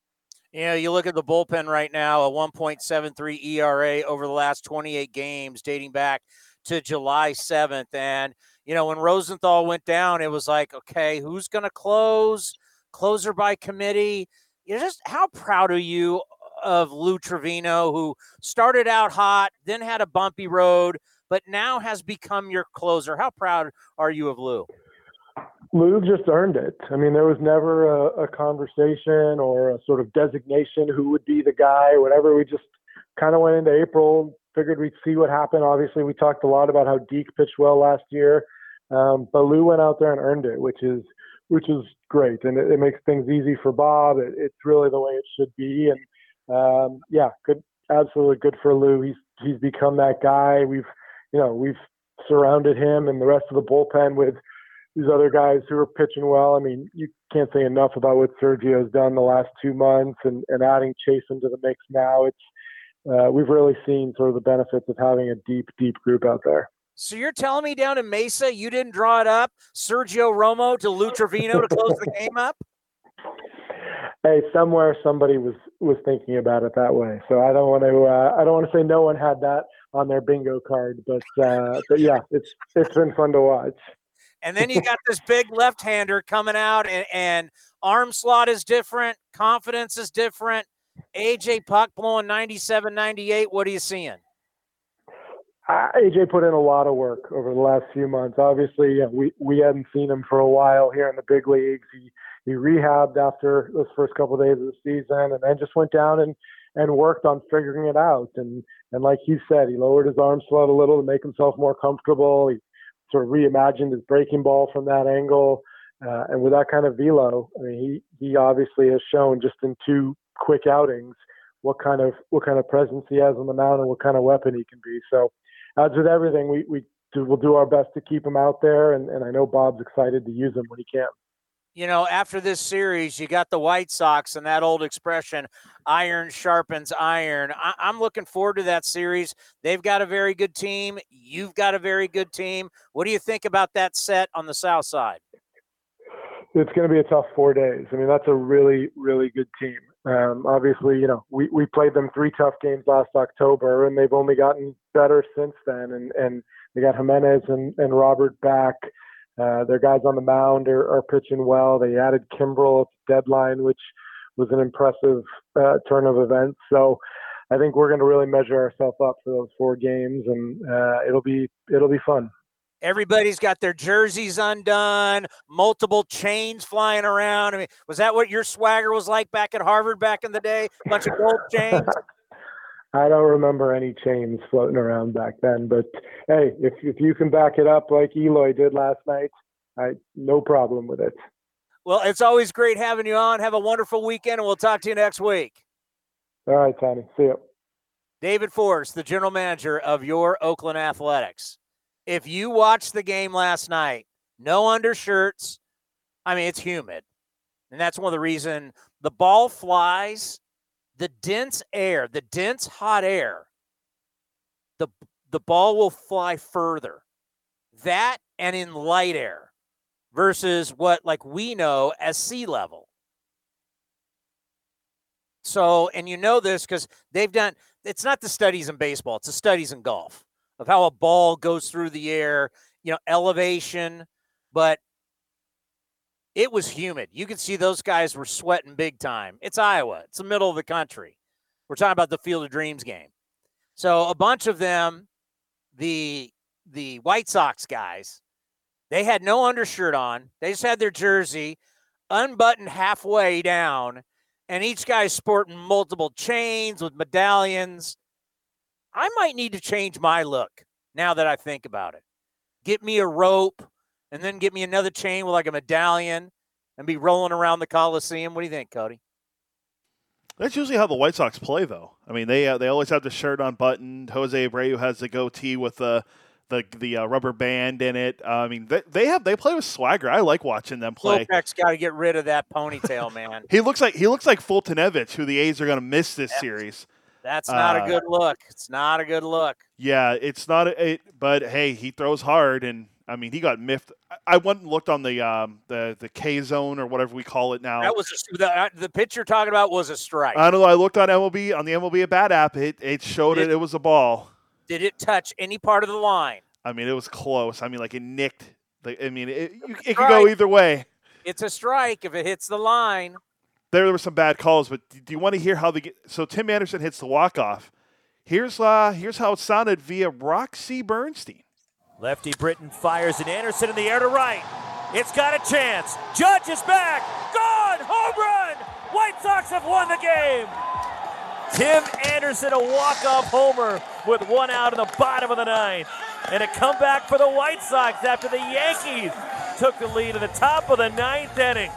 You know, you look at the bullpen right now, a 1.73 ERA over the last 28 games, dating back to July 7th. And, you know, when Rosenthal went down, it was like, okay, who's going to close? Closer by committee. You know, just how proud are you of Lou Trivino, who started out hot, then had a bumpy road, but now has become your closer. How proud are you of Lou? Lou just earned it. I mean, there was never a, a, conversation or a sort of designation who would be the guy or whatever. We just kind of went into April, figured we'd see what happened. Obviously, we talked a lot about how Deke pitched well last year, um, but Lou went out there and earned it, which is which is great, and it, it makes things easy for Bob. It, it's really the way it should be, and um, yeah, good, absolutely good for Lou. He's he's become that guy. We've you know, we've surrounded him and the rest of the bullpen with these other guys who are pitching well. I mean, you can't say enough about what Sergio's done the last two months and, and adding Chase into the mix now. It's uh, we've really seen sort of the benefits of having a deep, deep group out there. So you're telling me down in Mesa you didn't draw it up, Sergio Romo to Lou Trivino to close the game up? *laughs* Hey, somewhere somebody was was thinking about it that way. So I don't want to uh, I don't want to say no one had that on their bingo card. But uh, but yeah, it's it's been fun to watch. And then you got this big left-hander coming out, and, and arm slot is different, confidence is different. AJ Puk blowing 97, 98. What are you seeing? Uh, AJ put in a lot of work over the last few months. Obviously, we we hadn't seen him for a while here in the big leagues. He he rehabbed after those first couple of days of the season, and then just went down and and worked on figuring it out. And and like he said, he lowered his arm slot a little to make himself more comfortable. He sort of reimagined his breaking ball from that angle. Uh, and with that kind of velo, I mean, he he obviously has shown just in two quick outings what kind of what kind of presence he has on the mound and what kind of weapon he can be. So, as with everything, we we do, we'll do our best to keep him out there, and, and I know Bob's excited to use him when he can you know, after this series, you got the White Sox and that old expression, iron sharpens iron. I- am looking forward to that series. They've got a very good team. You've got a very good team. What do you think about that set on the South Side? It's going to be a tough four days. I mean, that's a really, really good team. Um, obviously, you know, we, we played them three tough games last October, and they've only gotten better since then. And, and they got Jimenez and, and Robert back. Uh, their guys on the mound are, are pitching well. They added Kimbrel at the deadline, which was an impressive uh, turn of events. So I think we're going to really measure ourselves up for those four games, and uh, it'll be it'll be fun. Everybody's got their jerseys undone, multiple chains flying around. I mean, was that what your swagger was like back at Harvard back in the day? A bunch of gold chains. *laughs* I don't remember any chains floating around back then, but hey, if if you can back it up like Eloy did last night, I no problem with it. Well, it's always great having you on. Have a wonderful weekend, and we'll talk to you next week. All right, Tony. See you. David Forst, the general manager of your Oakland Athletics. If you watched the game last night, no undershirts. I mean, it's humid, and that's one of the reason the ball flies the dense air, the dense hot air, the the ball will fly further. That and in light air versus what like we know as sea level. So, and you know this because they've done it's not the studies in baseball, it's the studies in golf of how a ball goes through the air, you know, elevation, but it was humid. You could see those guys were sweating big time. It's Iowa, it's the middle of the country. We're talking about the Field of Dreams game. So a bunch of them, the the White Sox guys, they had no undershirt on. They just had their jersey unbuttoned halfway down, and each guy's sporting multiple chains with medallions. I might need to change my look now that I think about it. Get me a rope and then get me another chain with like a medallion and be rolling around the Coliseum. What do you think, Cody? That's usually how the White Sox play, though. I mean, they uh, they always have the shirt unbuttoned. Jose Abreu has the goatee with the the the uh, rubber band in it. Uh, I mean, they, they have they play with swagger. I like watching them play. Kopech's got to get rid of that ponytail, man. *laughs* he looks like he looks like Foltynewicz, who the A's are going to miss this That's, series. That's not a good look. It's not a good look. Yeah, it's not. A, it, but hey, he throws hard, and I mean, he got miffed. I went and looked on the um, the the K zone or whatever we call it now. That was a, the the pitch you're talking about was a strike. I don't know. I looked on MLB on the MLB bat app. It it showed did, it. It was a ball. Did it touch any part of the line? I mean, it was close. I mean, like it nicked. Like, I mean, it, it could go either way. It's a strike if it hits the line. There were some bad calls, but do you want to hear how the so Tim Anderson hits the walk off? Here's uh here's how it sounded via Roxy Bernstein. Lefty Britton fires and Anderson in the air to right. It's got a chance. Judge is back. Gone. Home run. White Sox have won the game. Tim Anderson, a walk-off homer with one out in the bottom of the ninth. And a comeback for the White Sox after the Yankees took the lead in the top of the ninth inning.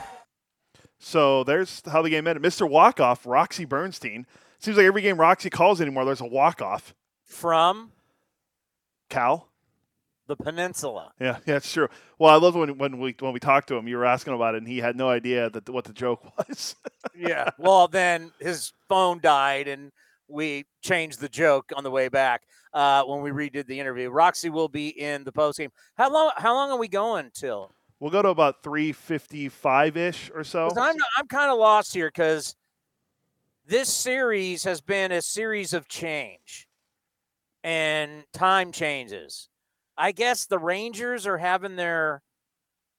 So there's how the game ended. Mr. Walkoff, Roxy Bernstein. Seems like every game Roxy calls anymore, there's a walk-off. From? Cal the peninsula. Yeah, *laughs* yeah, it's true. Well, I love when when we when we talked to him, you were asking about it, and he had no idea that what the joke *laughs* was. yeah. Well, then his phone died, and we changed the joke on the way back uh, when we redid the interview. Roxy will be in the post game. How long? How long are we going till? We'll go to about three fifty five ish or so. I'm I'm kind of lost here because this series has been a series of change and time changes I guess the Rangers are having their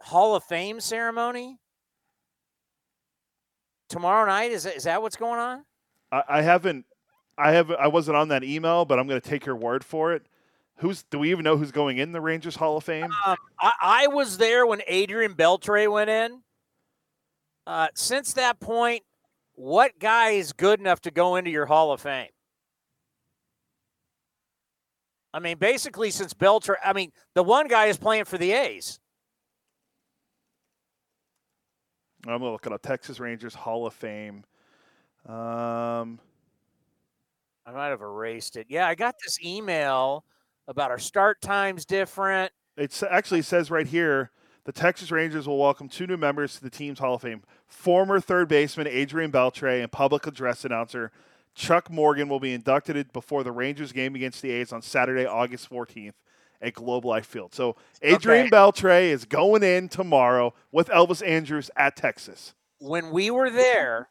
Hall of Fame ceremony tomorrow night. Is that, is that what's going on? I, I haven't. I have. I wasn't on that email, but I'm going to take your word for it. Who's? Do we even know who's going in the Rangers Hall of Fame? Um, I, I, was there when Adrian Beltre went in. Uh, since that point, what guy is good enough to go into your Hall of Fame? I mean, basically, since Beltre, I mean, the one guy is playing for the A's. I'm looking up Texas Rangers Hall of Fame. Um, I might have erased it. Yeah, I got this email about our start times different. It actually says right here the Texas Rangers will welcome two new members to the team's Hall of Fame former third baseman Adrian Beltre and public address announcer Chuck Morgan will be inducted before the Rangers game against the A's on Saturday, August 14th at Globe Life Field. So Adrian okay. Beltre is going in tomorrow with Elvis Andrus at Texas. When we were there,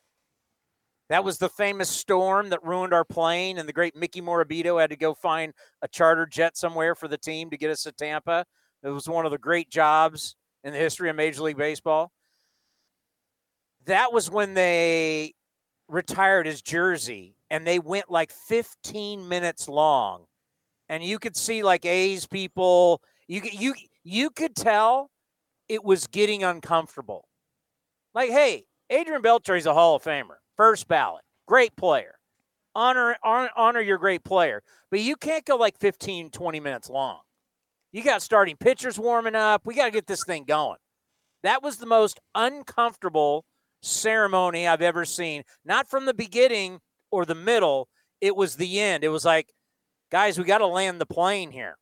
that was the famous storm that ruined our plane, and the great Mickey Morabito had to go find a charter jet somewhere for the team to get us to Tampa. It was one of the great jobs in the history of Major League Baseball. That was when they retired his jersey and they went like 15 minutes long. And you could see like A's people, you you you could tell it was getting uncomfortable. Like, hey, Adrian Beltre is a Hall of Famer, first ballot, great player. Honor, honor honor your great player. But you can't go like 15, 20 minutes long. You got starting pitchers warming up. We got to get this thing going. That was the most uncomfortable ceremony I've ever seen. Not from the beginning, or the middle, it was the end. It was like, guys, we got to land the plane here.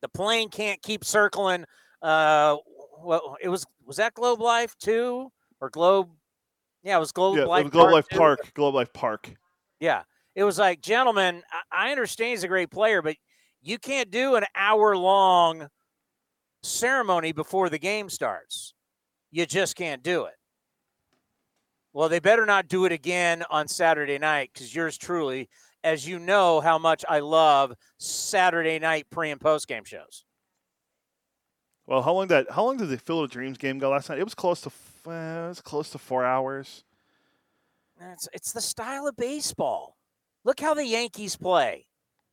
The plane can't keep circling. Uh, well, it was was that Globe Life too, or Globe? Yeah, it was Globe yeah, Life. Was Globe Park Life too. Park. Globe Life Park. Yeah, it was like, gentlemen, I, I understand he's a great player, but you can't do an hour long ceremony before the game starts. You just can't do it. Well, they better not do it again on Saturday night because yours truly, as you know, how much I love Saturday night pre and post game shows. Well, how long that? How long did the Field of Dreams game go last night? It was close to. Uh, it was close to four hours. It's it's the style of baseball. Look how the Yankees play.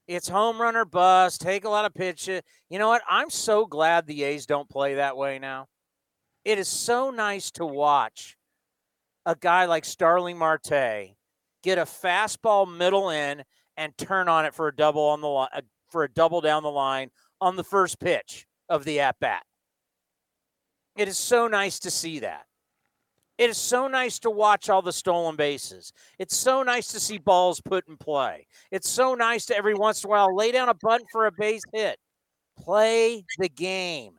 It's home run or bust. Take a lot of pitches. You know what? I'm so glad the A's don't play that way now. It is so nice to watch a guy like Starling Marte get a fastball middle in and turn on it for a double on the line uh, for a double down the line on the first pitch of the at bat. It is so nice to see that. It is so nice to watch all the stolen bases. It's so nice to see balls put in play. It's so nice to every once in a while lay down a button for a base hit. Play the game.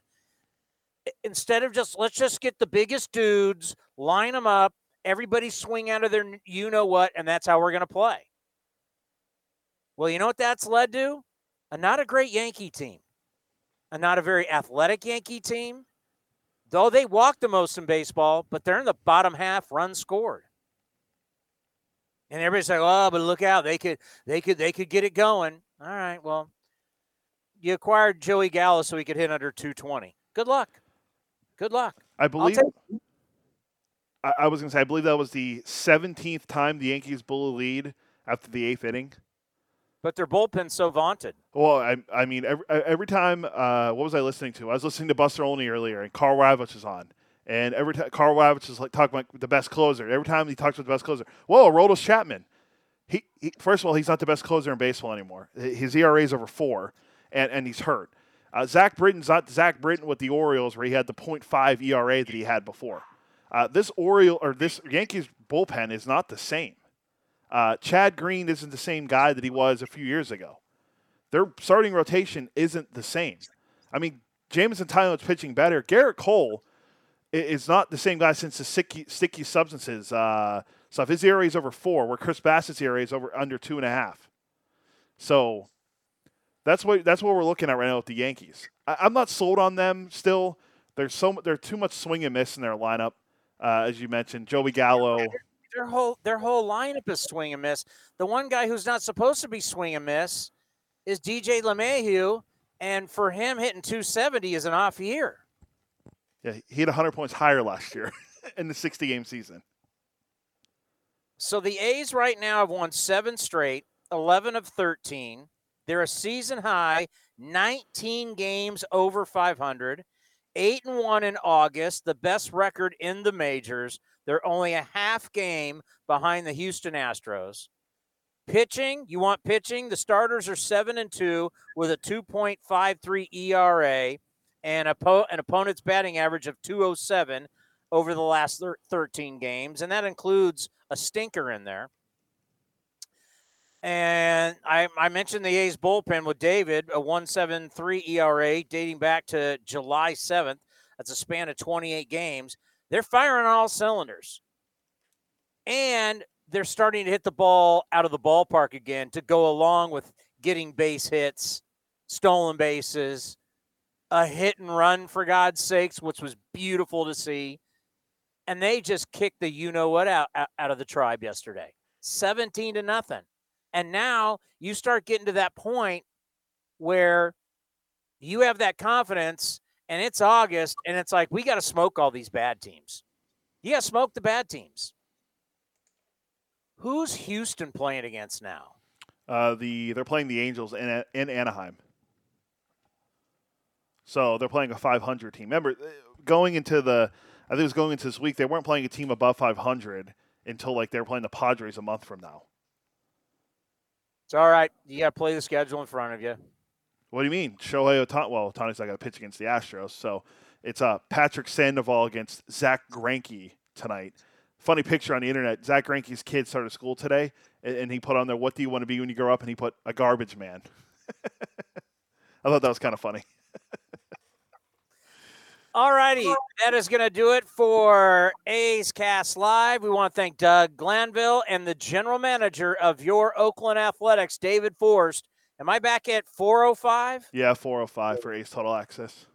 Instead of just let's just get the biggest dudes, line them up, everybody swing out of their you know what, and that's how we're going to play. Well, you know what that's led to? A not a great Yankee team, a not a very athletic Yankee team, Though they walk the most in baseball, but they're in the bottom half run scored. And everybody's like, "Oh, but look out! They could, they could, they could get it going." All right, well, you acquired Joey Gallo so he could hit under 220. Good luck. Good luck. I believe. I, I was going to say, I believe that was the 17th time the Yankees blew a lead after the eighth inning. But their bullpen's so vaunted. Well, I, I mean, every, every time, uh, what was I listening to? I was listening to Buster Olney earlier, and Karl Ravech is on. And every time Karl Ravech is like talking about the best closer. Every time he talks about the best closer, whoa, Aroldis Chapman. He, he, first of all, he's not the best closer in baseball anymore. His ERA is over four, and, and he's hurt. Uh, Zach Britton's not Zach Britton with the Orioles, where he had the .5 ERA that he had before. Uh, this Oriole or this Yankees bullpen is not the same. Uh, Chad Green isn't the same guy that he was a few years ago. Their starting rotation isn't the same. I mean, Jameson Taillon's pitching better. Gerrit Cole is not the same guy since the sticky, sticky substances uh, stuff. His ERA is over four, where Chris Bassitt's ERA is over under two and a half. So that's what that's what we're looking at right now with the Yankees. I, am not sold on them still. There's so there's too much swing and miss in their lineup, uh, as you mentioned. Joey Gallo, their whole their whole lineup is swing and miss. The one guy who's not supposed to be swing and miss is DJ LeMahieu, and for him hitting 270 is an off year. Yeah, he had 100 points higher last year *laughs* in the 60 game season. So the A's right now have won seven straight, 11 of 13. They're a season high 19 games over 500, eight and one in August, the best record in the majors. They're only a half game behind the Houston Astros. Pitching, you want pitching? The starters are 7 and 2 with a 2.53 ERA and a an opponent's batting average of 207 over the last 13 games, and that includes a stinker in there. And I, I mentioned the A's bullpen with David, a 173 ERA dating back to July 7th. That's a span of 28 games. They're firing on all cylinders. And they're starting to hit the ball out of the ballpark again to go along with getting base hits, stolen bases, a hit and run, for God's sakes, which was beautiful to see. And they just kicked the you know what out, out of the tribe yesterday 17 to nothing. And now you start getting to that point where you have that confidence and it's August, and it's like we got to smoke all these bad teams. To smoke the bad teams. Who's Houston playing against now? Uh, the they're playing the Angels in in Anaheim. So they're playing a 500 team. Remember, uh, going into the, I think it was going into this week, they weren't playing a team above 500 until like they were playing the Padres a month from now. It's all right. You got to play the schedule in front of you. What do you mean? Shohei Ohtani. Well, Ohtani's not going to pitch against the Astros, so it's uh, Patrick Sandoval against Zack Greinke tonight. Funny picture on the internet. Zack Greinke's kid started school today, and, and he put on there, "What do you want to be when you grow up?" And he put a garbage man. *laughs* I thought that was kind of funny. *laughs* All righty, that is going to do it for A's Cast Live. We want to thank Doug Glanville and the general manager of your Oakland Athletics, David Forst. Am I back at 405? Yeah, 405 for Ace Total Access.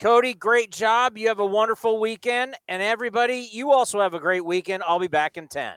Cody, great job. You have a wonderful weekend. And everybody, you also have a great weekend. I'll be back in 10.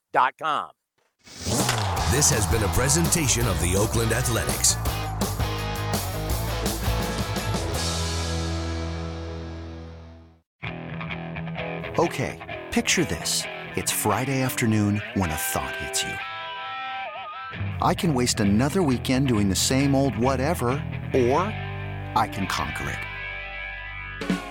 This has been a presentation of the Oakland Athletics. Okay, picture this. It's Friday afternoon when a thought hits you. I can waste another weekend doing the same old whatever, or I can conquer it.